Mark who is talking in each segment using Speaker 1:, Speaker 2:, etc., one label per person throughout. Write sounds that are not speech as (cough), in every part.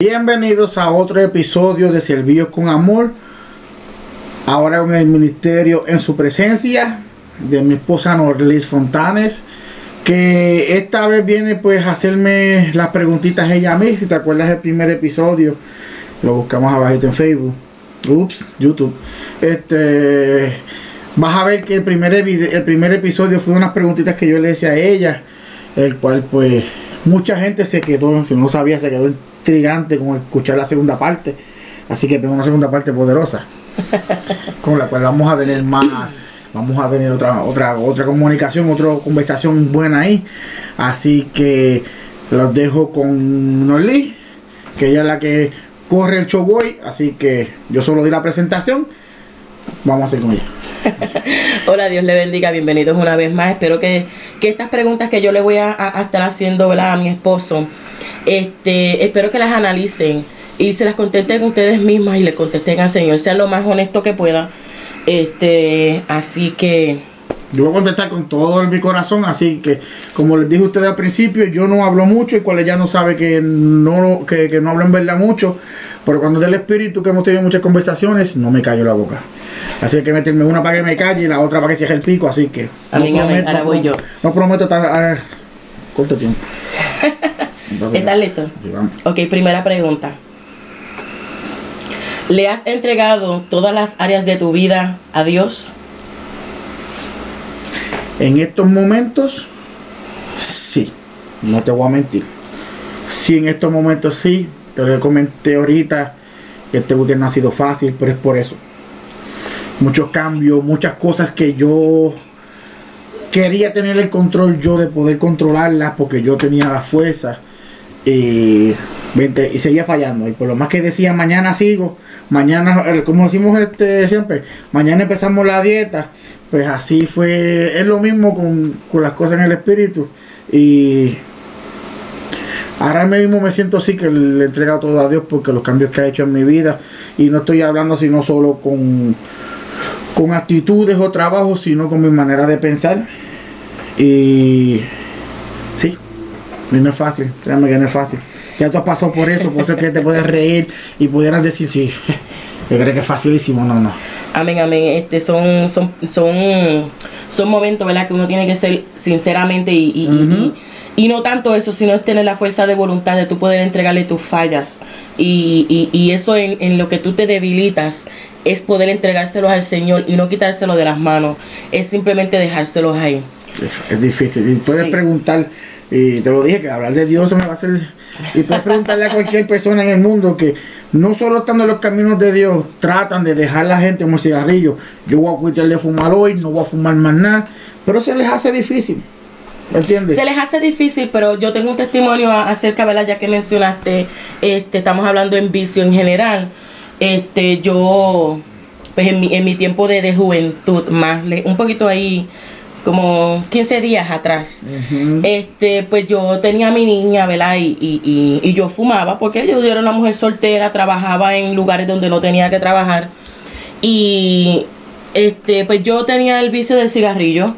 Speaker 1: Bienvenidos a otro episodio de Servicios con Amor. Ahora con el ministerio en su presencia de mi esposa Norlis Fontanes. Que esta vez viene pues a hacerme las preguntitas ella misma. Si te acuerdas del primer episodio, lo buscamos abajito en Facebook. Ups, YouTube. Este vas a ver que el primer, el primer episodio fue unas preguntitas que yo le hice a ella. El cual pues mucha gente se quedó, si no sabía, se quedó intrigante con escuchar la segunda parte. Así que tengo una segunda parte poderosa. (laughs) con la cual vamos a tener más, vamos a tener otra, otra, otra comunicación, otra conversación buena ahí. Así que los dejo con Norly, que ella es la que corre el show boy. Así que yo solo di la presentación. Vamos a hacer con ella. (laughs)
Speaker 2: Hola, Dios le bendiga, bienvenidos una vez más. Espero que, estas preguntas que yo le voy a, estar haciendo a mi esposo, este, espero que las analicen y se las contesten ustedes mismas y le contesten al Señor, sean lo más honesto que pueda. Este, así que
Speaker 1: yo voy a contestar con todo mi corazón, así que como les dije a ustedes al principio, yo no hablo mucho y cual ya no sabe que no, que, que no hablo en verdad mucho, pero cuando es del espíritu que hemos tenido muchas conversaciones, no me callo la boca. Así que meterme una para que me calle y la otra para que cierre el pico, así que...
Speaker 2: no prometo, ahora voy yo.
Speaker 1: No prometo estar... corto tiempo.
Speaker 2: ¿Estás listo? Ok, primera pregunta. ¿Le has entregado todas las áreas de tu vida a Dios?
Speaker 1: En estos momentos, sí. No te voy a mentir. Sí, en estos momentos sí. Te lo comenté ahorita que este weekend no ha sido fácil, pero es por eso. Muchos cambios, muchas cosas que yo quería tener el control yo de poder controlarlas porque yo tenía la fuerza y, y seguía fallando. Y por lo más que decía, mañana sigo, mañana, como decimos este siempre, mañana empezamos la dieta pues así fue, es lo mismo con, las cosas en el espíritu. Y ahora mismo me siento así que le he entregado todo a Dios porque los cambios que ha hecho en mi vida, y no estoy hablando sino solo con, con actitudes o trabajos, sino con mi manera de pensar. Y no es fácil, créanme que no es fácil. Ya tú has pasado por eso, por eso que te puedes reír y pudieras decir, sí, yo creo que es facilísimo, no, no.
Speaker 2: Amén, amén. Este son, son, son, son momentos, ¿verdad? Que uno tiene que ser sinceramente y, y, no tanto eso, sino es tener la fuerza de voluntad de tú poder entregarle tus fallas. Y, y eso en, en, lo que tú te debilitas es poder entregárselos al Señor y no quitárselo de las manos. Es simplemente dejárselos ahí.
Speaker 1: Es, difícil. Y puedes preguntar, y te lo dije, que hablar de Dios me va a hacer... Y puedes preguntarle a cualquier persona en el mundo que no solo estando en los caminos de Dios, tratan de dejar a la gente como cigarrillo. Yo voy a quitar de fumar hoy, no voy a fumar más nada. Pero se les hace difícil. ¿Me entiendes?
Speaker 2: Se les hace difícil, pero yo tengo un testimonio acerca, ¿verdad? Ya que mencionaste, este, estamos hablando en vicio en general. Este, yo, pues en mi, en mi tiempo de, de juventud, más, un poquito ahí como 15 días atrás, este, pues yo tenía a mi niña, ¿verdad? Y, y, y, yo fumaba, porque yo, era una mujer soltera, trabajaba en lugares donde no tenía que trabajar. Y este, pues yo tenía el vicio del cigarrillo.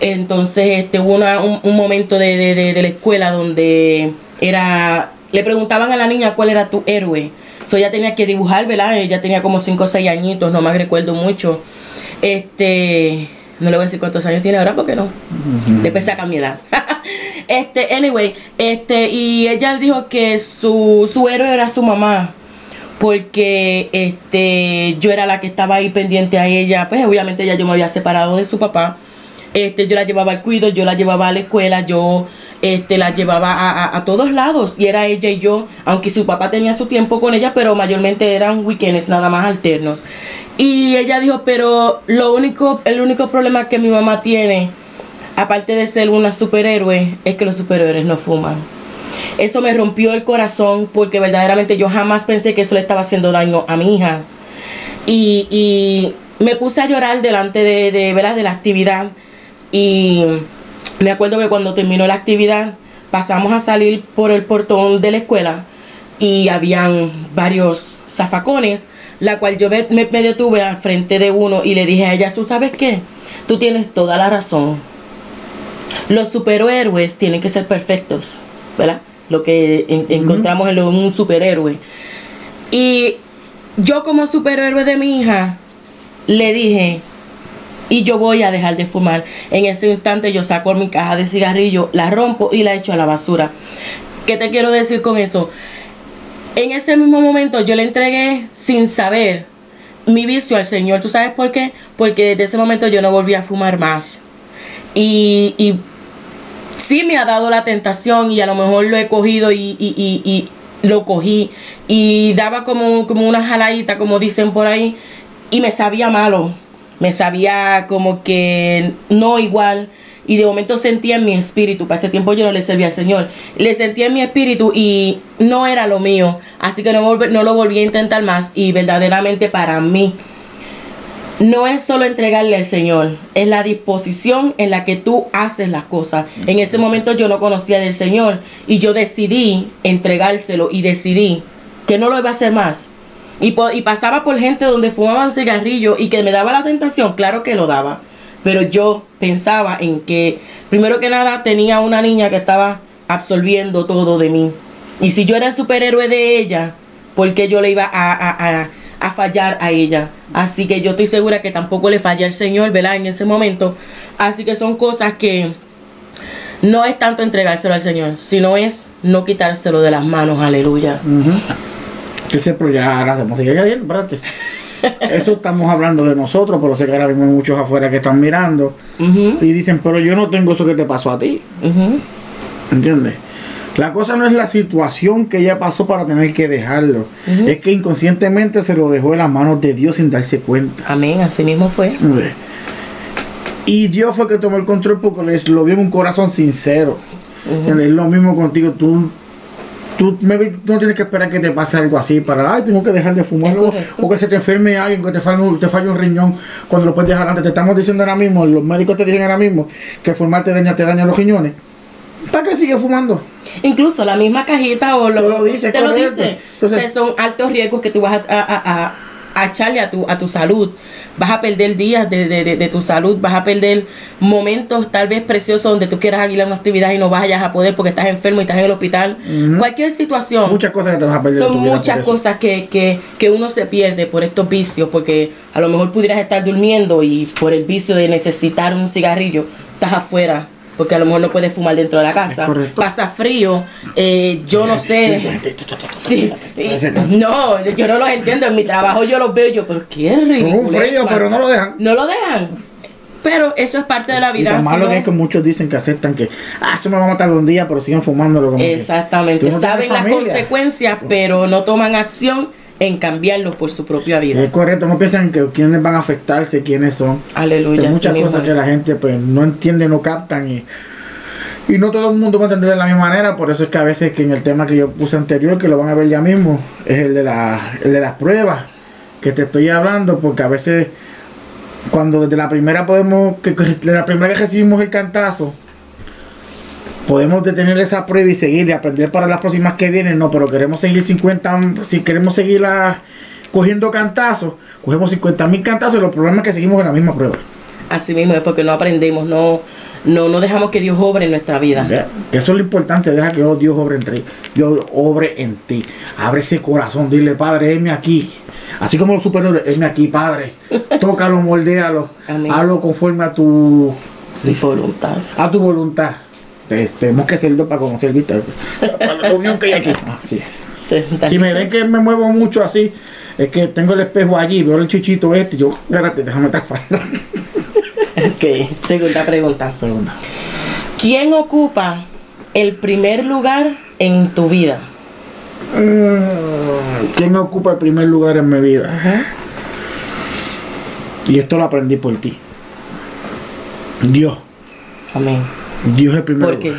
Speaker 2: Entonces, este, hubo una, un, momento de, de, de, la escuela donde era, le preguntaban a la niña cuál era tu héroe. So ella tenía que dibujar, ¿verdad? Ella tenía como 5 o 6 añitos, no me recuerdo mucho. Este, no le voy a decir cuántos años tiene ahora porque no. Después saca mi edad. (laughs) este, anyway, este, y ella dijo que su, su héroe era su mamá. Porque este, yo era la que estaba ahí pendiente a ella. Pues obviamente ya yo me había separado de su papá. Este, yo la llevaba al cuido, yo la llevaba a la escuela, yo este, la llevaba a, a, todos lados y era ella y yo, aunque su papá tenía su tiempo con ella, pero mayormente eran weekends nada más alternos. Y ella dijo, pero lo único, el único problema que mi mamá tiene, aparte de ser una superhéroe, es que los superhéroes no fuman. Eso me rompió el corazón porque verdaderamente yo jamás pensé que eso le estaba haciendo daño a mi hija. Y, me puse a llorar delante de, de, de la actividad y me acuerdo que cuando terminó la actividad pasamos a salir por el portón de la escuela y habían varios zafacones, la cual yo me, detuve al frente de uno y le dije a ella, ¿tú sabes qué? Tú tienes toda la razón. Los superhéroes tienen que ser perfectos, ¿verdad? lo que en- encontramos en lo- un superhéroe. Y yo como superhéroe de mi hija, le dije, y yo voy a dejar de fumar. En ese instante yo saco mi caja de cigarrillo, la rompo y la echo a la basura. ¿Qué te quiero decir con eso? En ese mismo momento yo le entregué sin saber mi vicio al Señor. ¿Tú sabes por qué? Porque desde ese momento yo no volví a fumar más. Y, sí me ha dado la tentación y a lo mejor lo he cogido y lo cogí y daba como, como una jaladita, como dicen por ahí, y me sabía malo, me sabía como que no igual. Y de momento sentía en mi espíritu, para ese tiempo yo no le servía al Señor, le sentía en mi espíritu y no era lo mío, así que no, lo volví a intentar más y verdaderamente para mí no es solo entregarle al Señor, es la disposición en la que tú haces las cosas. En ese momento yo no conocía del Señor y yo decidí entregárselo y decidí que no lo iba a hacer más. Y, y pasaba por gente donde fumaban cigarrillos y que me daba la tentación, claro que lo daba. Pero yo pensaba en que, primero que nada, tenía una niña que estaba absorbiendo todo de mí. Y si yo era el superhéroe de ella, ¿por qué yo le iba a, a- a- a fallar a ella? Así que yo estoy segura que tampoco le falla al Señor, ¿verdad? En ese momento. Así que son cosas que no es tanto entregárselo al Señor, sino es no quitárselo de las manos, aleluya.
Speaker 1: Que se ya bien, espérate. Eso estamos hablando de nosotros, pero sé que ahora mismo hay muchos afuera que están mirando y dicen, pero yo no tengo eso que te pasó a ti. ¿Entiendes? La cosa no es la situación que ella pasó para tener que dejarlo. Es que inconscientemente se lo dejó en las manos de Dios sin darse cuenta.
Speaker 2: Amén, así mismo fue.
Speaker 1: Y Dios fue que tomó el control porque lo vio en un corazón sincero. Es lo mismo contigo. Tú, tú maybe no tienes que esperar que te pase algo así para, ay, tengo que dejar de fumar. O, o que se te enferme alguien, que te falle, un- te falle un riñón cuando lo puedes dejar antes. Te estamos diciendo ahora mismo, los médicos te dicen ahora mismo que fumar te daña, te daña los riñones. ¿Para qué sigues fumando?
Speaker 2: Incluso la misma cajita o lo,
Speaker 1: Te lo dice,
Speaker 2: te lo dice.
Speaker 1: Entonces-
Speaker 2: O sea, son altos riesgos que tú vas a, a- a- a echarle a tu, a tu salud. Vas a perder días de, de- de- de tu salud, vas a perder momentos tal vez preciosos donde tú quieras ir a una actividad y no vayas a poder porque estás enfermo y estás en el hospital. Cualquier situación.
Speaker 1: Muchas cosas que te vas a perder. de
Speaker 2: Son muchas cosas que, que, que uno se pierde por estos vicios, porque a lo mejor pudieras estar durmiendo y por el vicio de necesitar un cigarrillo, estás afuera, porque a lo mejor no puedes fumar dentro de la casa. Pasa frío, eh, yo no sé. Sí, no, yo no los entiendo. En mi trabajo yo los veo y yo, pero qué ridículo.
Speaker 1: un frío, pero no lo dejan.
Speaker 2: No lo dejan. Pero eso es parte de la
Speaker 1: Y
Speaker 2: vida.
Speaker 1: tan
Speaker 2: si
Speaker 1: malo que es que muchos dicen que aceptan que, ah, esto me va a matar un día, pero siguen fumándolo. Como que,
Speaker 2: Exactamente.
Speaker 1: no tienes
Speaker 2: Saben las
Speaker 1: familia.
Speaker 2: consecuencias, pero no toman acción en cambiarlo por su propia vida.
Speaker 1: Es correcto, no piensan que quiénes van a afectarse, quiénes son.
Speaker 2: Aleluya.
Speaker 1: Hay muchas cosas que la gente pues no entiende, no captan y, y no todo el mundo va a entender de la misma manera, por eso es que a veces que en el tema que yo puse anterior, que lo van a ver ya mismo, es el de, la, el de las pruebas que te estoy hablando, porque a veces cuando desde la primera podemos, que, que desde la primera que recibimos el cantazo, podemos detener esa prueba y seguir y aprender para las próximas que vienen, no, pero queremos seguir 50, si queremos seguir la- cogiendo cantazos, cogemos 50 mil cantazos y los problemas es que seguimos en la misma prueba.
Speaker 2: Así mismo es porque no aprendemos, no, no, no dejamos que Dios obre en nuestra vida.
Speaker 1: Eso es lo importante, deja que Dios obre en ti. Dios obre en ti. Abre ese corazón, dile, Padre, heme aquí. Así como los superiores, heme aquí, Padre. (laughs) Tócalo, moldéalo.
Speaker 2: Amén.
Speaker 1: Hazlo conforme a tu,
Speaker 2: voluntad.
Speaker 1: a tu voluntad. Te- Tenemos que hacerlo para conocer, ¿viste? Para la reunión que hay aquí. Ah, sí.
Speaker 2: Sí,
Speaker 1: Si me ven que me muevo mucho así, es que tengo el espejo allí, veo el chichito este, yo, espérate, déjame tapar.
Speaker 2: Ok, segunda pregunta.
Speaker 1: Segunda.
Speaker 2: ¿Quién ocupa el primer lugar en tu vida?
Speaker 1: Mm, ¿Quién ocupa el primer lugar en mi vida?
Speaker 2: Ajá.
Speaker 1: Y esto lo aprendí por ti. Dios.
Speaker 2: Amén.
Speaker 1: Dios es el primer
Speaker 2: ¿Por qué?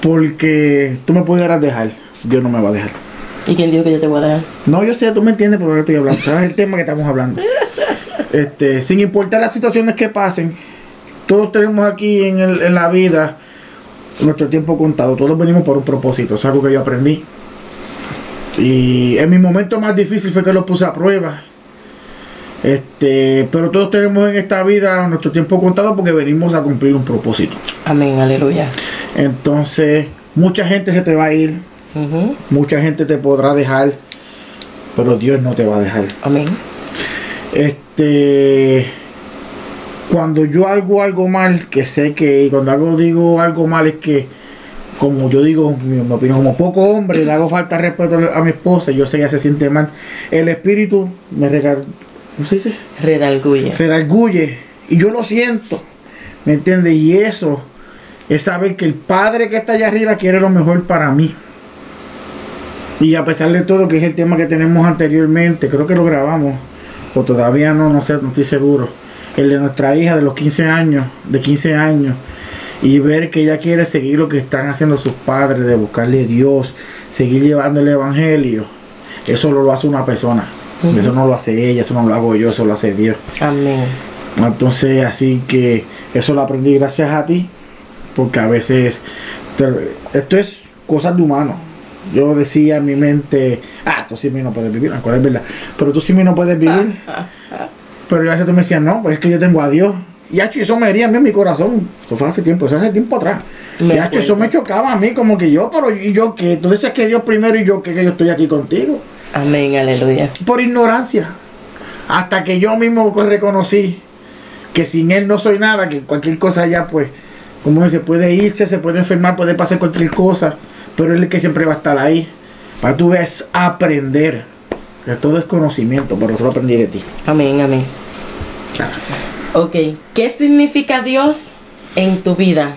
Speaker 1: Porque tú me pudieras dejar, Dios no me va a dejar.
Speaker 2: ¿Y quién dijo que yo te voy a dejar?
Speaker 1: No, yo sé, tú me entiendes por lo que estoy hablando. ¿Sabes el tema que estamos hablando? (laughs) Este, sin importar las situaciones que pasen, todos tenemos aquí en, el- en la vida nuestro tiempo contado. Todos venimos por un propósito. Es algo que yo aprendí. Y en mi momento más difícil fue que lo puse a prueba. Este, pero todos tenemos en esta vida nuestro tiempo contado porque venimos a cumplir un propósito.
Speaker 2: Amén, aleluya.
Speaker 1: Entonces, Mucha gente se te va a ir, mucha gente te podrá dejar, pero Dios no te va a dejar.
Speaker 2: Amén.
Speaker 1: Este, cuando yo hago algo mal, que sé que cuando hago digo algo mal es que, como yo digo, mi, mi opinión, como poco hombre, le hago falta respeto a mi esposa, yo sé que ella se siente mal. El espíritu me regal, ¿cómo se dice?
Speaker 2: Redalguye.
Speaker 1: redarguye y yo lo siento, ¿me entiendes? Y eso es saber que el Padre que está allá arriba quiere lo mejor para mí. Y a pesar de todo, que es el tema que tenemos anteriormente, creo que lo grabamos, o todavía no, no sé, no estoy seguro, el de nuestra hija de los 15 años, de 15 años, y ver que ella quiere seguir lo que están haciendo sus padres, de buscarle a Dios, seguir llevando el Evangelio, eso lo hace una persona, Eso no lo hace ella, eso no lo hago yo, eso lo hace Dios.
Speaker 2: Amén.
Speaker 1: Entonces, así que eso lo aprendí gracias a ti, porque a veces te- esto es cosas de humano. Yo decía en mi mente, ah, tú sí mí no puedes vivir, acuerdas, es verdad, pero tú sí mí no puedes vivir. (laughs) Pero yo a veces tú me decías, no, pues es que yo tengo a Dios. Y hacho, eso me hería a mí en mi corazón. Eso fue hace tiempo, eso hace tiempo atrás.
Speaker 2: Me
Speaker 1: y hacho, eso me chocaba a mí, como que yo, pero y yo que tú dices que Dios primero y yo que, que yo estoy aquí contigo
Speaker 2: Amén, aleluya.
Speaker 1: por ignorancia. Hasta que yo mismo reconocí que sin él no soy nada, que cualquier cosa ya pues, como dice, puede irse, se puede enfermar, puede pasar cualquier cosa, pero él es el que siempre va a estar ahí. Para tú ves aprender. Que todo es conocimiento, pero eso lo aprendí de ti.
Speaker 2: Amén, amén. Ok. ¿Qué significa Dios en tu vida?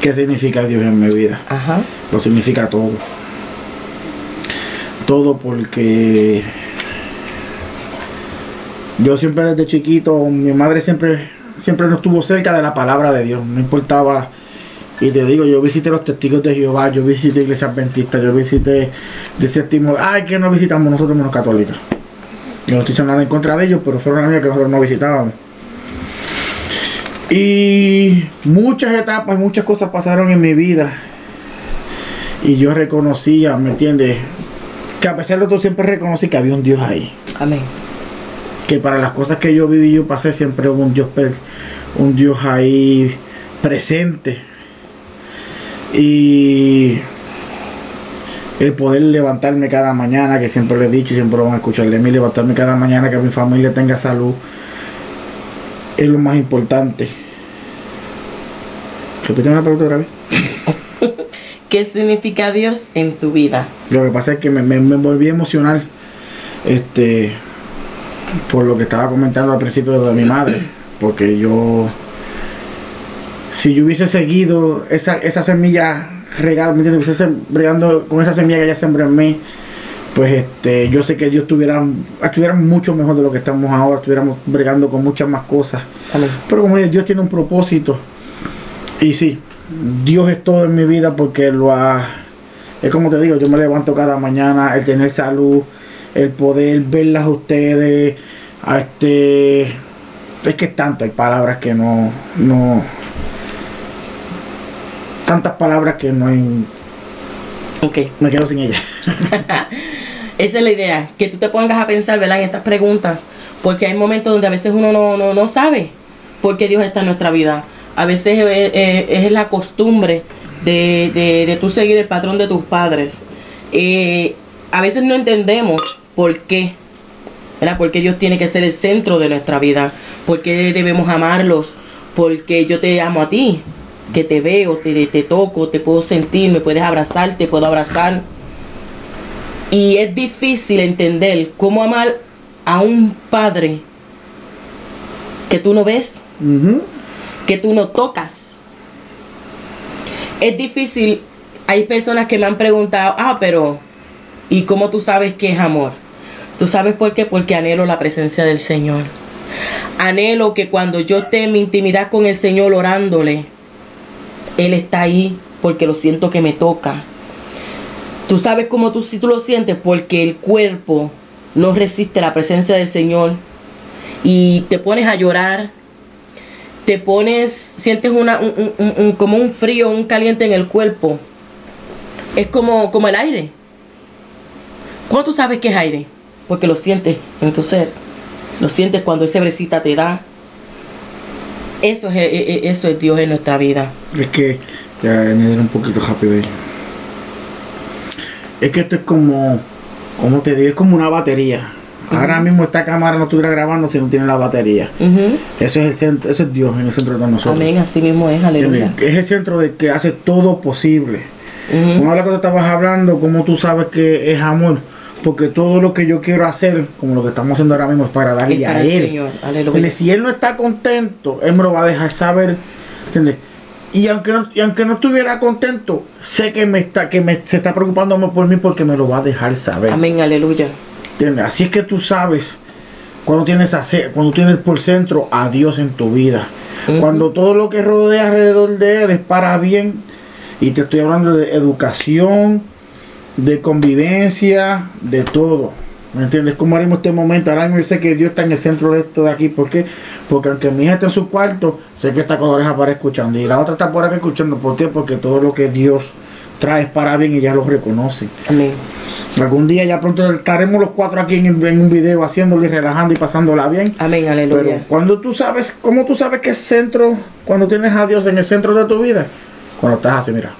Speaker 1: ¿Qué significa Dios en mi vida?
Speaker 2: Ajá.
Speaker 1: Lo significa todo. Todo porque yo siempre desde chiquito, mi madre siempre, siempre nos estuvo cerca de la palabra de Dios. No importaba. Y te digo, yo visité los testigos de Jehová, yo visité iglesias adventistas, yo visité de séptimo. Ay, que no visitamos nosotros menos católicos. Yo no estoy diciendo nada en contra de ellos, pero fueron las que nosotros no visitábamos. Y muchas etapas, muchas cosas pasaron en mi vida. Y yo reconocía, ¿me entiendes? Que a pesar de todo siempre reconocí que había un Dios ahí.
Speaker 2: Amén.
Speaker 1: Que para las cosas que yo viví, yo pasé siempre hubo un Dios, un Dios ahí presente. Y el poder levantarme cada mañana, que siempre lo he dicho y siempre lo van a escuchar de mí, levantarme cada mañana, que mi familia tenga salud, es lo más importante. Repíteme la pregunta otra vez.
Speaker 2: ¿Qué significa Dios en tu vida?
Speaker 1: Lo que pasa es que me, me, me volví emocional este por lo que estaba comentando al principio de mi madre. (clears throat) Porque yo, si yo hubiese seguido esa, esa semilla regada, ¿me entiendes? Hubiese regando con esa semilla que ella sembró en mí, pues este, yo sé que Dios estuviera, estuviera mucho mejor de lo que estamos ahora, estuviéramos bregando con muchas más cosas. Pero como dije, Dios tiene un propósito. Y sí, Dios es todo en mi vida porque lo ha... Es como te digo, yo me levanto cada mañana, el tener salud, el poder verlas a ustedes, a este... Es que es tanto, hay palabras que no... no tantas palabras que no hay...
Speaker 2: Ok.
Speaker 1: Me quedo sin ellas. (laughs)
Speaker 2: Esa es la idea, que tú te pongas a pensar, ¿verdad? En estas preguntas, porque hay momentos donde a veces uno no, no, no sabe por qué Dios está en nuestra vida. A veces eh, eh, es la costumbre de, de, de tú seguir el patrón de tus padres. Eh, a veces no entendemos por qué, ¿verdad? Porque Dios tiene que ser el centro de nuestra vida, porque debemos amarlos, porque yo te amo a ti, que te veo, te, te toco, te puedo sentir, me puedes abrazar, te puedo abrazar. Y es difícil entender cómo amar a un padre que tú no ves,
Speaker 1: Ujú.
Speaker 2: Que tú no tocas. Es difícil. Hay personas que me han preguntado, ah, pero ¿y cómo tú sabes que es amor? ¿Tú sabes por qué? Porque anhelo la presencia del Señor. Anhelo que cuando yo esté en mi intimidad con el Señor orándole, Él está ahí porque lo siento que me toca. Tú sabes cómo tú, si tú lo sientes, porque el cuerpo no resiste la presencia del Señor y te pones a llorar, te pones, sientes una, un- un- un- como un frío, un caliente en el cuerpo. Es como, como el aire. ¿Cómo tú sabes que es aire? Porque lo sientes en tu ser. Lo sientes cuando esa brecita te da. Eso es, eh, eh, eso es Dios en nuestra vida.
Speaker 1: Es que Ya añadir un poquito rápido ahí. Es que esto es como, como te digo, es como una batería. Ahora mismo esta cámara no estuviera grabando si no tiene la batería. Ese es el centro, ese es Dios en el centro de nosotros.
Speaker 2: Amén, así mismo es, aleluya.
Speaker 1: Es el centro de que hace todo posible. Una de las cosas que estabas hablando, como tú sabes que es amor, porque todo lo que yo quiero hacer, como lo que estamos haciendo ahora mismo, es para darle
Speaker 2: Es para
Speaker 1: a Él.
Speaker 2: Señor.
Speaker 1: Si Él no está contento, Él me lo va a dejar saber. ¿entiendes? Y aunque no, y aunque no estuviera contento, sé que me está, que me, se está preocupando por mí porque me lo va a dejar saber.
Speaker 2: Amén, aleluya.
Speaker 1: ¿Entiendes? Así es que tú sabes cuando tienes, cuando tienes por centro a Dios en tu vida. Cuando todo lo que rodea alrededor de Él es para bien. Y te estoy hablando de educación, de convivencia, de todo. ¿Me entiendes? Como ahora mismo este momento, ahora mismo yo sé que Dios está en el centro de esto de aquí. ¿Por qué? Porque aunque mi hija está en su cuarto, sé que está con la oreja para escuchando. Y la otra está por acá escuchando. ¿Por qué? Porque todo lo que Dios trae es para bien y ya lo reconoce.
Speaker 2: Amén.
Speaker 1: Algún día ya pronto estaremos los cuatro aquí en, en un video haciéndolo y relajando y pasándola bien.
Speaker 2: Amén,
Speaker 1: Pero
Speaker 2: aleluya.
Speaker 1: cuando tú sabes, ¿cómo tú sabes que es centro? Cuando tienes a Dios en el centro de tu vida. Cuando estás así, mira,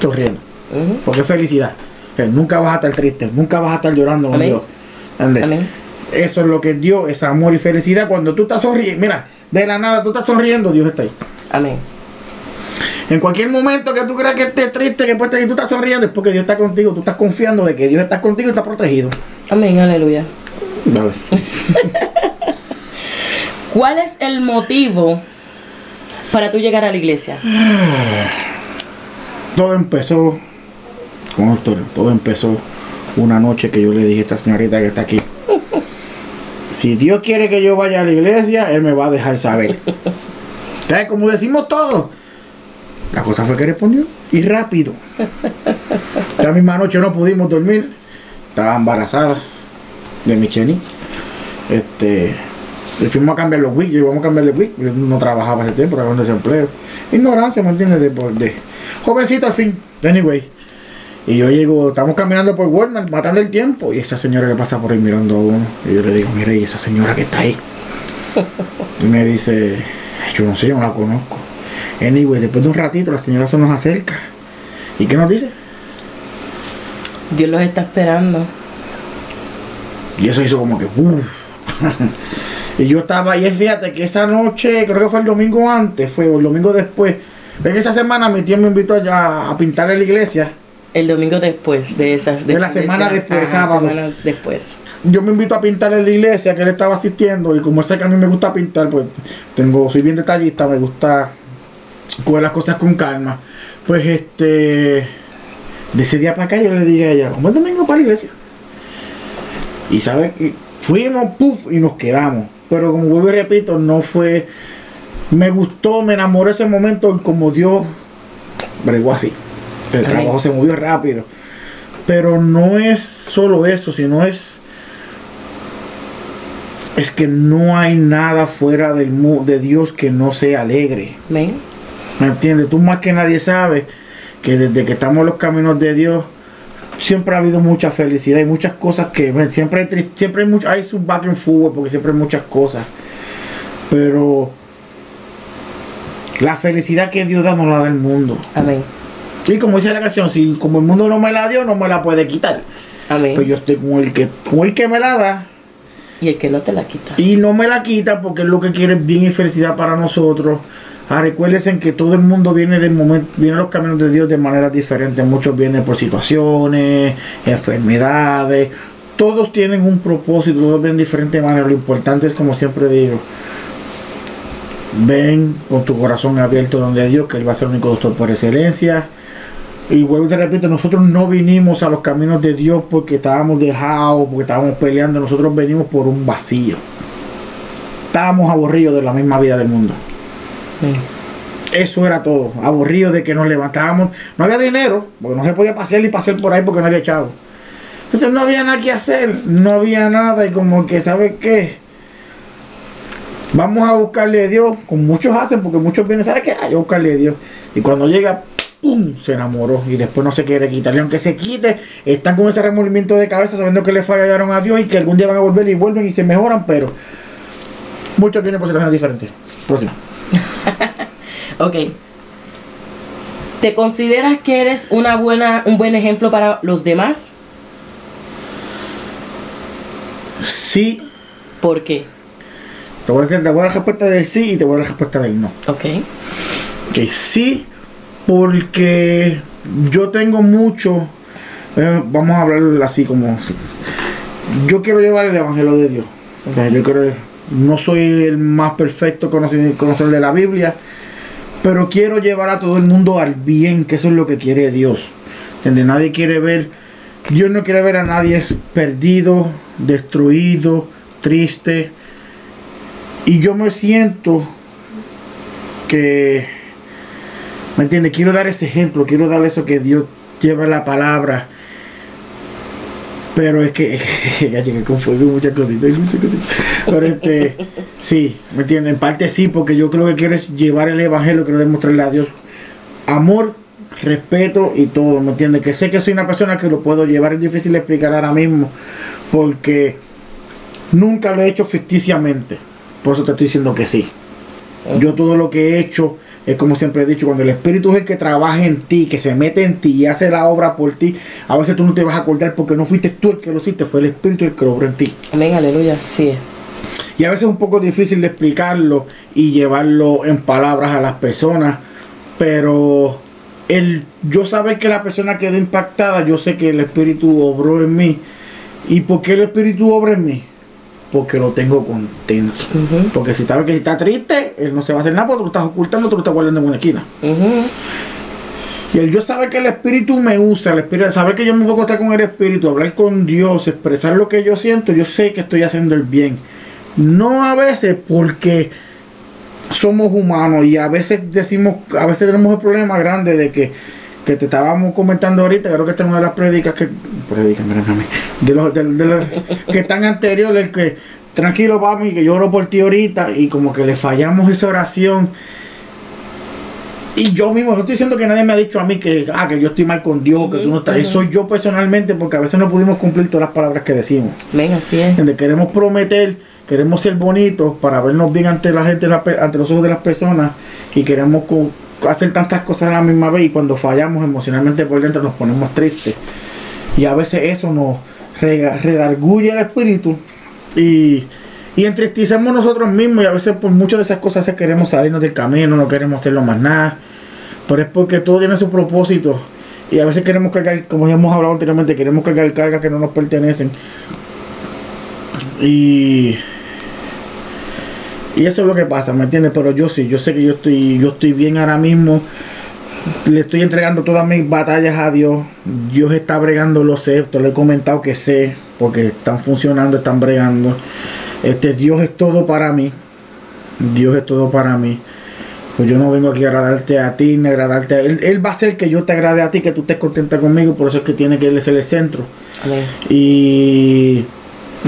Speaker 1: sonriendo.
Speaker 2: Ujú.
Speaker 1: Porque es felicidad. Nunca vas a estar triste, nunca vas a estar llorando con
Speaker 2: Amén.
Speaker 1: Dios.
Speaker 2: Amén.
Speaker 1: Eso es lo que Dios es amor y felicidad. Cuando tú estás sonriendo, mira, de la nada tú estás sonriendo, Dios está ahí.
Speaker 2: Amén.
Speaker 1: En cualquier momento que tú creas que estés triste, que puedes estar y tú estás sonriendo, es porque Dios está contigo. Tú estás confiando de que Dios está contigo y está protegido.
Speaker 2: Amén, aleluya.
Speaker 1: Dale. (laughs)
Speaker 2: ¿Cuál es el motivo para tú llegar a la iglesia? (sighs)
Speaker 1: Todo empezó con una historia. Todo empezó una noche que yo le dije a esta señorita que está aquí. (laughs) Si Dios quiere que yo vaya a la iglesia, Él me va a dejar saber. (laughs) ¿Sabes? Como decimos todos. La cosa fue que respondió. Y rápido. Esta misma noche no pudimos dormir. Estaba embarazada de Michelle. Este. Le fuimos a cambiar los wigs. Vamos a cambiar los wigs. No trabajaba ese tiempo, era un desempleo. Ignorancia, ¿me entiendes? De, de jovencito al fin. Anyway. Y yo llego, estamos caminando por Walmart, matando el tiempo. Y esa señora que pasa por ahí mirando a uno. Y yo le digo, mire, y esa señora que está ahí. Y me dice, "Ay, yo no sé, yo no la conozco. Anyway, después de un ratito la señora se nos acerca. ¿Y qué nos dice?
Speaker 2: Dios los está esperando.
Speaker 1: Y eso hizo como que, uff. (laughs) y yo estaba, y fíjate que esa noche, creo que fue el domingo antes, fue o el domingo después. Ven, esa semana mi tío me invitó allá a pintar en la iglesia.
Speaker 2: El domingo después de esas.
Speaker 1: De la semana después, sábado.
Speaker 2: semana después.
Speaker 1: Yo me invito a pintar en la iglesia que él estaba asistiendo. Y como sé que a mí me gusta pintar, pues tengo, soy bien detallista, me gusta coger las cosas con calma. Pues este, de ese día para acá yo le dije a ella, vamos domingo para la iglesia. Y sabes, fuimos, puff, y nos quedamos. Pero como vuelvo y repito, no fue, me gustó, me enamoré ese momento como Dios bregó así. El trabajo se movió rápido. Pero no es solo eso, sino es es que no hay nada fuera del mu- de Dios que no sea alegre.
Speaker 2: Amén.
Speaker 1: ¿Me entiendes? Tú más que nadie sabes que desde que estamos en los caminos de Dios siempre ha habido mucha felicidad y muchas cosas que siempre hay siempre hay mucho, hay su back and forward porque siempre hay muchas cosas. Pero la felicidad que Dios da no la da el mundo.
Speaker 2: Amén.
Speaker 1: Y como dice la canción, si como el mundo no me la dio, no me la puede quitar.
Speaker 2: Amén.
Speaker 1: Pues yo estoy con el que, con el que me la da
Speaker 2: Y el que no te la quita.
Speaker 1: y no me la quita porque es lo que quiere bien y felicidad para nosotros. Ah, recuérdense que todo el mundo viene de momento, viene los caminos de Dios de maneras diferentes. Muchos vienen por situaciones, enfermedades. Todos tienen un propósito, todos vienen de diferentes maneras. Lo importante es, como siempre digo, ven con tu corazón abierto donde Dios, que Él va a ser el único doctor por excelencia. Y vuelvo y te repito, nosotros no vinimos a los caminos de Dios porque estábamos dejados, porque estábamos peleando. Nosotros venimos por un vacío. Estábamos aburridos de la misma vida del mundo. Eso era todo. Aburridos de que nos levantábamos. No había dinero, porque no se podía pasear ni pasear por ahí porque no había chavo. Entonces no había nada que hacer, no había nada y como que, ¿sabes qué? Vamos a buscarle a Dios, como muchos hacen, porque muchos vienen, ¿sabes qué? Hay buscarle a Dios. Y cuando llega, ¡pum! Se enamoró y después no se quiere quitar. Y aunque se quite, están con ese remordimiento de cabeza sabiendo que le fallaron a Dios y que algún día van a volver y vuelven y se mejoran, pero muchos vienen por situaciones diferentes. Próximo. (laughs)
Speaker 2: Ok. ¿Te consideras que eres una buena, un buen ejemplo para los demás?
Speaker 1: Sí.
Speaker 2: ¿Por qué?
Speaker 1: Te voy a decir, te voy a la respuesta de sí y te voy a dar la respuesta de no.
Speaker 2: Ok.
Speaker 1: Que sí, porque yo tengo mucho. eh, vamos a hablar así como. Yo quiero llevar el evangelio de Dios. O sea, yo creo. No soy el más perfecto conocedor, de la Biblia. Pero quiero llevar a todo el mundo al bien, que eso es lo que quiere Dios. ¿Entiendes? Nadie quiere ver. Dios no quiere ver a nadie perdido, destruido, triste. Y yo me siento que, ¿me entiendes? Quiero dar ese ejemplo, quiero dar eso que Dios lleva la palabra. Pero es que, (laughs) ya llegué con fuego, muchas cositas, muchas cositas. Pero este, (laughs) sí, ¿me entiendes? En parte sí, porque yo creo que quiero es llevar el evangelio, quiero demostrarle a Dios amor, respeto y todo, ¿me entiendes? Que sé que soy una persona que lo puedo llevar, es difícil explicar ahora mismo, porque nunca lo he hecho ficticiamente. Por eso te estoy diciendo que sí. Yo todo lo que he hecho es como siempre he dicho, cuando el Espíritu es el que trabaja en ti, que se mete en ti y hace la obra por ti, a veces tú no te vas a acordar porque no fuiste tú el que lo hiciste, fue el Espíritu el que lo obró en ti.
Speaker 2: Amén, aleluya. Sí.
Speaker 1: Y a veces es un poco difícil de explicarlo y llevarlo en palabras a las personas, pero el yo saber que la persona quedó impactada, yo sé que el Espíritu obró en mí. ¿Y por qué el Espíritu obra en mí? Porque lo tengo contento. Porque si sabe que está triste, él no se va a hacer nada porque tú lo estás ocultando, tú lo estás guardando en una esquina. Y el yo saber que el Espíritu me usa, el Espíritu, saber que yo me puedo estar con el Espíritu, hablar con Dios, expresar lo que yo siento, yo sé que estoy haciendo el bien. No a veces porque somos humanos y a veces decimos, a veces tenemos el problema grande de que, que te estábamos comentando ahorita, creo que esta es una de las prédicas que, prédicas, mira, mami, de los, de, de los que están anteriores, el que tranquilo papi, que yo oro por ti ahorita y como que le fallamos esa oración. Y yo mismo, no estoy diciendo que nadie me ha dicho a mí que, ah, que yo estoy mal con Dios, que tú no estás. Eso soy yo personalmente, porque a veces no pudimos cumplir todas las palabras que decimos.
Speaker 2: Amén, así es.
Speaker 1: Donde queremos prometer, queremos ser bonitos para vernos bien ante la gente, ante los ojos de las personas, y queremos hacer tantas cosas a la misma vez, y cuando fallamos emocionalmente por dentro nos ponemos tristes. Y a veces eso nos redarguye el espíritu y, y entristecemos nosotros mismos y a veces por muchas de esas cosas queremos salirnos del camino, no queremos hacerlo más nada. Pero es porque todo tiene su propósito. Y a veces queremos cargar, como ya hemos hablado anteriormente, queremos cargar cargas que no nos pertenecen. Y, y eso es lo que pasa, ¿me entiendes? Pero yo sí, yo sé que yo estoy, yo estoy bien ahora mismo. Le estoy entregando todas mis batallas a Dios. Dios está bregando, lo sé. Te lo he comentado que sé, porque están funcionando, están bregando. Este Dios es todo para mí. Dios es todo para mí. Pues yo no vengo aquí a agradarte a ti, ni a agradarte a él. Él va a hacer que yo te agrade a ti, que tú estés contenta conmigo. Por eso es que tiene que él ser el centro.
Speaker 2: Amén.
Speaker 1: Y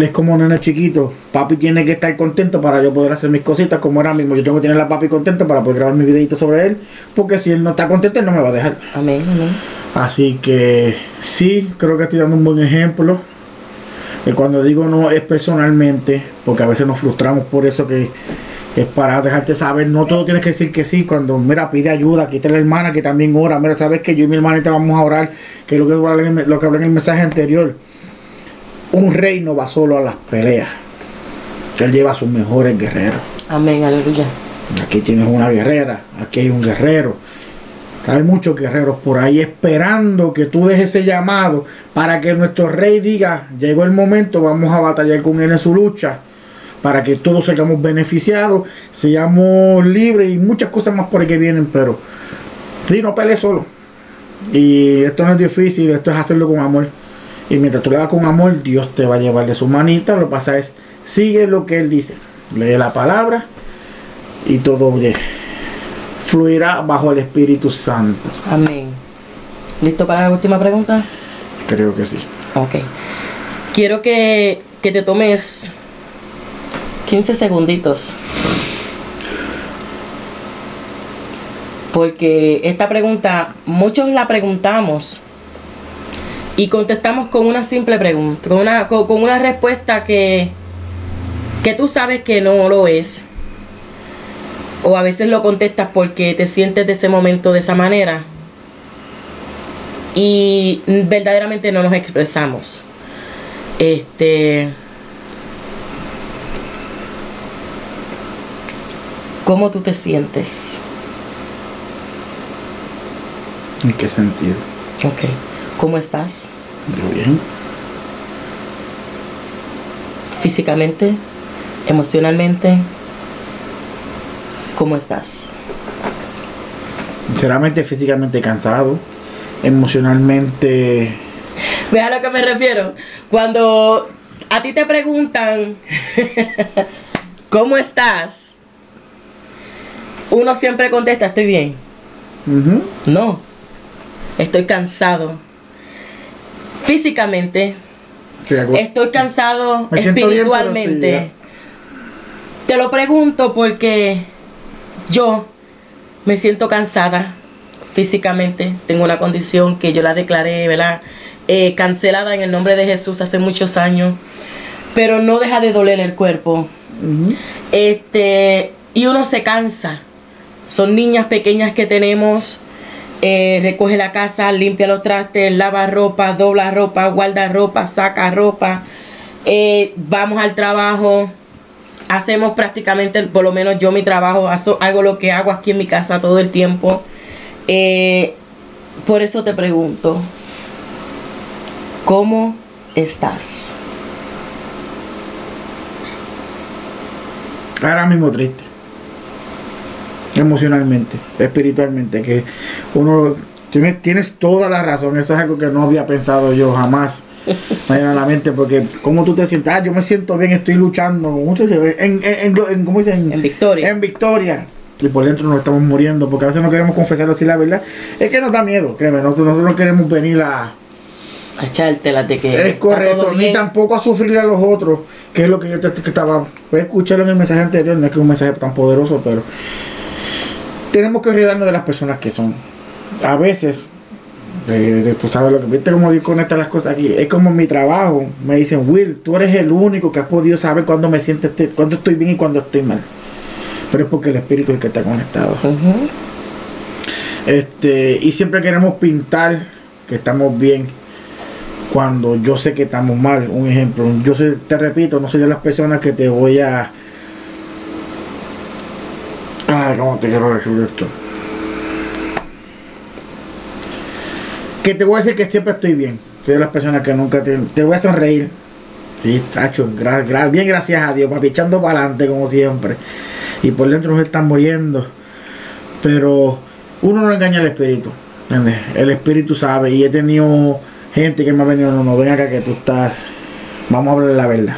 Speaker 1: es como un nene chiquito. Papi tiene que estar contento para yo poder hacer mis cositas como ahora mismo. Yo tengo que tener a papi contento para poder grabar mi videito sobre él. Porque si él no está contento, él no me va a dejar.
Speaker 2: Amén, amén.
Speaker 1: Así que sí, creo que estoy dando un buen ejemplo. Y cuando digo no es personalmente, porque a veces nos frustramos por eso que es para dejarte saber, no todo tienes que decir que sí, cuando mira pide ayuda, aquí está la hermana que también ora, mira, sabes que yo y mi hermanita vamos a orar, que es lo que lo que hablé en el mensaje anterior. Un rey no va solo a las peleas. Él lleva a sus mejores guerreros.
Speaker 2: Amén, aleluya.
Speaker 1: Aquí tienes una guerrera, aquí hay un guerrero. Hay muchos guerreros por ahí esperando que tú dejes ese llamado para que nuestro rey diga, llegó el momento, vamos a batallar con él en su lucha, para que todos seamos beneficiados, seamos libres y muchas cosas más por ahí que vienen, pero sí, no pelees solo. Y esto no es difícil, esto es hacerlo con amor. Y mientras tú le hagas con amor, Dios te va a llevar de su manita. Lo que pasa es, sigue lo que Él dice. Lee la palabra y todo fluirá bajo el Espíritu Santo.
Speaker 2: Amén. ¿Listo para la última pregunta?
Speaker 1: Creo que sí.
Speaker 2: Ok. Quiero que, que te tomes 15 segunditos. Porque esta pregunta, muchos la preguntamos y contestamos con una simple pregunta, con una, con, con una respuesta que, que tú sabes que no lo es. O a veces lo contestas porque te sientes de ese momento de esa manera. y verdaderamente no nos expresamos. Este. ¿Cómo tú te sientes?
Speaker 1: ¿En qué sentido?
Speaker 2: Ok. ¿Cómo estás?
Speaker 1: Yo bien.
Speaker 2: Físicamente, emocionalmente, ¿cómo estás?
Speaker 1: Sinceramente, físicamente cansado. Emocionalmente.
Speaker 2: Ve a lo que me refiero. Cuando a ti te preguntan (laughs) ¿cómo estás? Uno siempre contesta, estoy bien. No, estoy cansado. Físicamente,
Speaker 1: Estoy
Speaker 2: cansado
Speaker 1: Me
Speaker 2: espiritualmente. Te lo pregunto porque yo me siento cansada físicamente. Tengo una condición que yo la declaré, ¿verdad? Eh, cancelada en el nombre de Jesús hace muchos años. Pero no deja de doler el cuerpo. Este, y uno se cansa. Son niñas pequeñas que tenemos. eh, recoge la casa, limpia los trastes, lava ropa, dobla ropa, guarda ropa, saca ropa. eh, vamos al trabajo. Hacemos prácticamente, por lo menos yo mi trabajo, hago, lo que hago aquí en mi casa todo el tiempo. Eh, por eso te pregunto, ¿cómo estás?
Speaker 1: Ahora mismo triste. Emocionalmente, espiritualmente, que uno tienes, tienes toda la razón, eso es algo que no había pensado yo jamás. (laughs) Me viene a la mente porque cómo tú te sientes, ah, yo me siento bien, estoy luchando, mucho en, en, ¿cómo dicen?
Speaker 2: En victoria.
Speaker 1: En victoria. Y por dentro nos estamos muriendo, porque a veces no queremos confesarlo así la verdad. Es que nos da miedo, créeme, nosotros, nosotros no queremos venir a,
Speaker 2: A echártelas de que.
Speaker 1: es correcto, ni tampoco a sufrirle a los otros, que es lo que yo te, que estaba. Puedes escucharlo en el mensaje anterior, no es que es un mensaje tan poderoso, pero tenemos que olvidarnos de las personas que son. A veces, de- de- tú sabes lo que viste como Dios conecta las cosas aquí. Es como mi trabajo, me dicen, Will, tú eres el único que has podido saber cuándo me siento, este- cuándo estoy bien y cuándo estoy mal. Pero es porque el espíritu es el que está conectado. Este, y siempre queremos pintar que estamos bien cuando yo sé que estamos mal. Un ejemplo, yo te repito, no soy de las personas que te voy a. Ay, ¿cómo te quiero decir esto? Que te voy a decir que siempre estoy bien. Soy de las personas que nunca te, te voy a sonreír. Sí, tacho, gra- gra- bien gracias a Dios, papi, echando para adelante como siempre. Y por dentro nos están muriendo. Pero uno no engaña al espíritu. ¿entiendes? El espíritu sabe. Y he tenido gente que me ha venido, no, no, ven acá que tú estás. Vamos a hablar la verdad.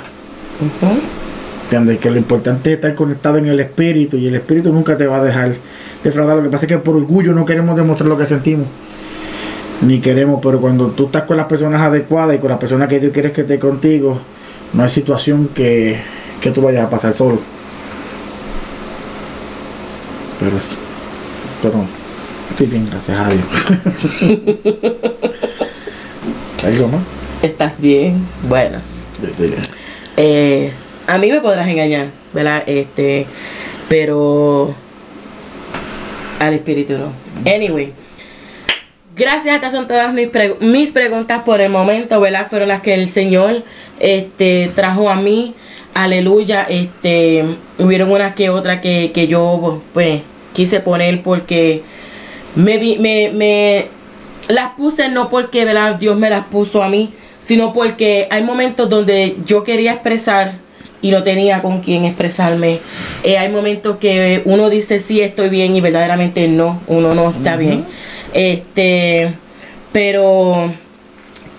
Speaker 1: ¿Entiendes? Que lo importante es estar conectado en el espíritu. Y el espíritu nunca te va a dejar defraudar. Lo que pasa es que por orgullo no queremos demostrar lo que sentimos. Ni queremos, pero cuando tú estás con las personas adecuadas y con las personas que Dios quiere que esté contigo, no hay situación que, que tú vayas a pasar solo. Pero, pero estoy bien, gracias a Dios. (laughs) ¿Algo más?
Speaker 2: Estás bien. Bueno. Eh, a mí me podrás engañar, ¿verdad? Este, pero al espíritu no. Anyway, gracias, estas son todas mis, mis preguntas por el momento, ¿verdad? Fueron las que el Señor este, trajo a mí. Aleluya. Este, hubieron unas que otras que, que yo pues quise poner porque me, me, me las puse no porque ¿verdad? Dios me las puso a mí, sino porque hay momentos donde yo quería expresar y no tenía con quién expresarme. Eh, hay momentos que uno dice sí estoy bien y verdaderamente no, uno no está bien. Este, pero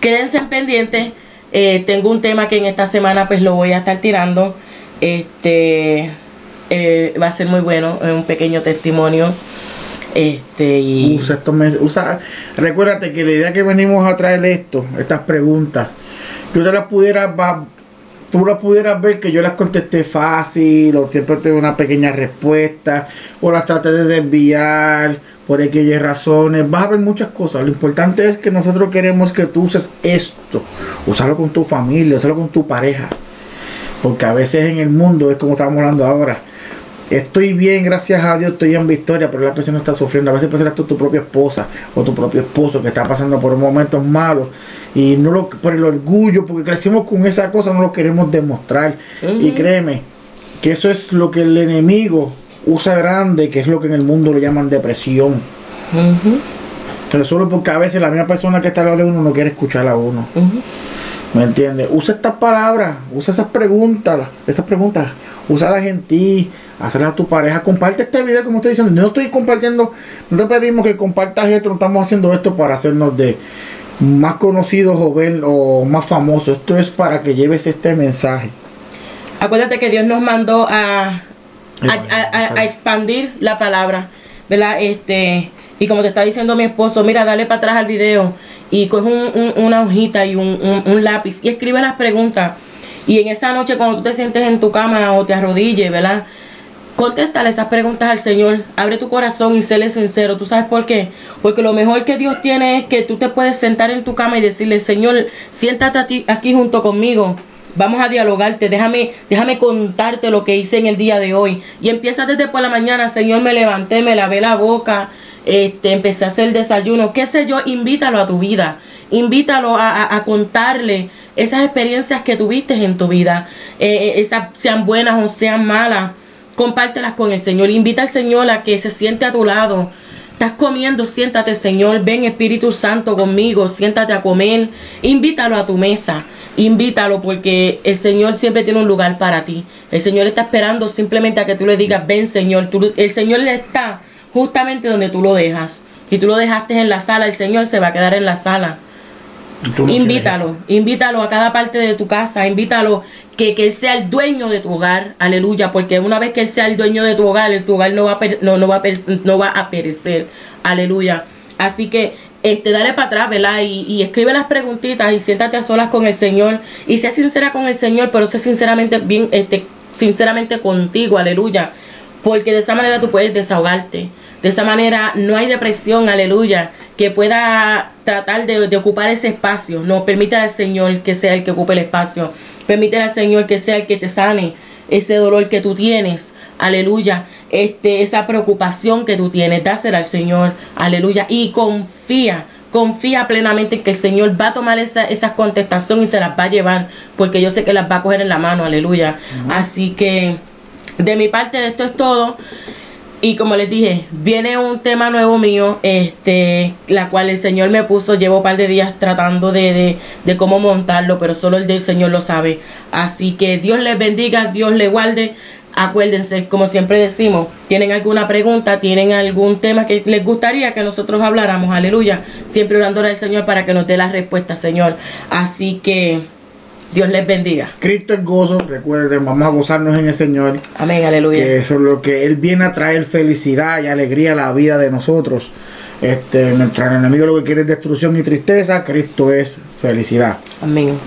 Speaker 2: quédense en pendientes. Eh, tengo un tema que en esta semana pues lo voy a estar tirando. Este eh, va a ser muy bueno, un pequeño testimonio. Este y
Speaker 1: Usa estos mes- usa, recuérdate que la idea que venimos a traer esto, estas preguntas, yo te las pudieras tú las pudieras ver que yo las contesté fácil, o siempre tengo una pequeña respuesta, o las traté de desviar por aquellas razones, vas a ver muchas cosas. Lo importante es que nosotros queremos que tú uses esto, usarlo con tu familia, usarlo con tu pareja. Porque a veces en el mundo es como estábamos hablando ahora. estoy bien, gracias a Dios, estoy en victoria, pero la persona está sufriendo. A veces puede ser tú tu propia esposa o tu propio esposo que está pasando por momentos malos y no lo por el orgullo, porque crecimos con esa cosa, no lo queremos demostrar. Y créeme que eso es lo que el enemigo usa grande, que es lo que en el mundo le llaman depresión. Pero solo porque a veces la misma persona que está al lado de uno no quiere escuchar a uno. ¿Me entiendes? Usa estas palabras, usa esas preguntas, esas preguntas, usalas en ti, hacerlas a tu pareja. Comparte este video como estoy diciendo. No estoy compartiendo, no te pedimos que compartas esto, no estamos haciendo esto para hacernos de más conocidos o, ver, o más famosos. Esto es para que lleves este mensaje.
Speaker 2: Acuérdate que Dios nos mandó a, a, expandir la palabra, ¿verdad? Este, y como te está diciendo mi esposo, mira, dale para atrás al video y coge una hojita y un, lápiz y escribe las preguntas. Y en esa noche cuando tú te sientes en tu cama o te arrodilles, ¿verdad? Contéstale esas preguntas al Señor. Abre tu corazón y séle sincero. ¿Tú sabes por qué? Porque lo mejor que Dios tiene es que tú te puedes sentar en tu cama y decirle, Señor, siéntate aquí junto conmigo Vamos a dialogarte, déjame, déjame contarte lo que hice en el día de hoy. Y empieza desde por la mañana, Señor, me levanté, me lavé la boca, este, empecé a hacer el desayuno, qué sé yo, invítalo a tu vida, invítalo a, contarle esas experiencias que tuviste en tu vida, eh, eh, esas sean buenas o sean malas, compártelas con el Señor, invita al Señor a que se siente a tu lado. Estás comiendo, siéntate Señor, ven Espíritu Santo conmigo, siéntate a comer, invítalo a tu mesa invítalo porque el Señor siempre tiene un lugar para ti. El Señor está esperando simplemente a que tú le digas, ven Señor. el Señor está justamente donde tú lo dejas. Si tú lo dejaste en la sala, el Señor se va a quedar en la sala. Invítalo, invítalo a cada parte de tu casa, invítalo que, que, Él sea el dueño de tu hogar, aleluya, porque una vez que Él sea el dueño de tu hogar, tu hogar no va a, no, no va no va a perecer, aleluya. Así que este, dale para atrás, ¿verdad? Y, escribe las preguntitas y siéntate a solas con el Señor y sé sincera con el Señor, pero sé sinceramente bien, este, sinceramente contigo, aleluya. Porque de esa manera tú puedes desahogarte. De esa manera no hay depresión, aleluya, que pueda tratar de, ocupar ese espacio. No, permítele al Señor que sea el que ocupe el espacio. Permítele al Señor que sea el que te sane ese dolor que tú tienes. Aleluya este, esa preocupación que tú tienes, dásela al Señor, aleluya, y confía, confía plenamente en que el Señor va a tomar esa, esa contestación y se las va a llevar, porque yo sé que las va a coger en la mano, aleluya. Así que de mi parte esto es todo. Y como les dije, viene un tema nuevo mío, este, la cual el Señor me puso, llevo un par de días tratando de, de, de cómo montarlo, pero solo el del Señor lo sabe. Así que Dios les bendiga, Dios les guarde. Acuérdense, como siempre decimos, tienen alguna pregunta, tienen algún tema que les gustaría que nosotros habláramos, aleluya. Siempre orando al Señor para que nos dé la respuesta, Señor. Así que Dios les bendiga.
Speaker 1: Cristo es gozo, recuerden, vamos a gozarnos en el Señor.
Speaker 2: Amén, aleluya.
Speaker 1: Que eso es lo que Él viene a traer felicidad y alegría a la vida de nosotros. Este, mientras el enemigo lo que quiere es destrucción y tristeza, Cristo es felicidad.
Speaker 2: Amén.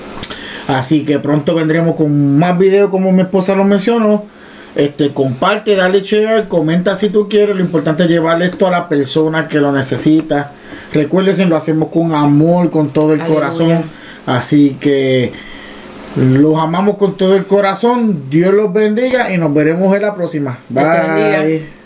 Speaker 1: Así que pronto vendremos con más videos como mi esposa lo mencionó este, comparte, dale share, comenta si tú quieres. Lo importante es llevarle esto a la persona que lo necesita. Recuerden, lo hacemos con amor, con todo el corazón. Así que los amamos con todo el corazón. Dios los bendiga y nos veremos en la próxima. Bye.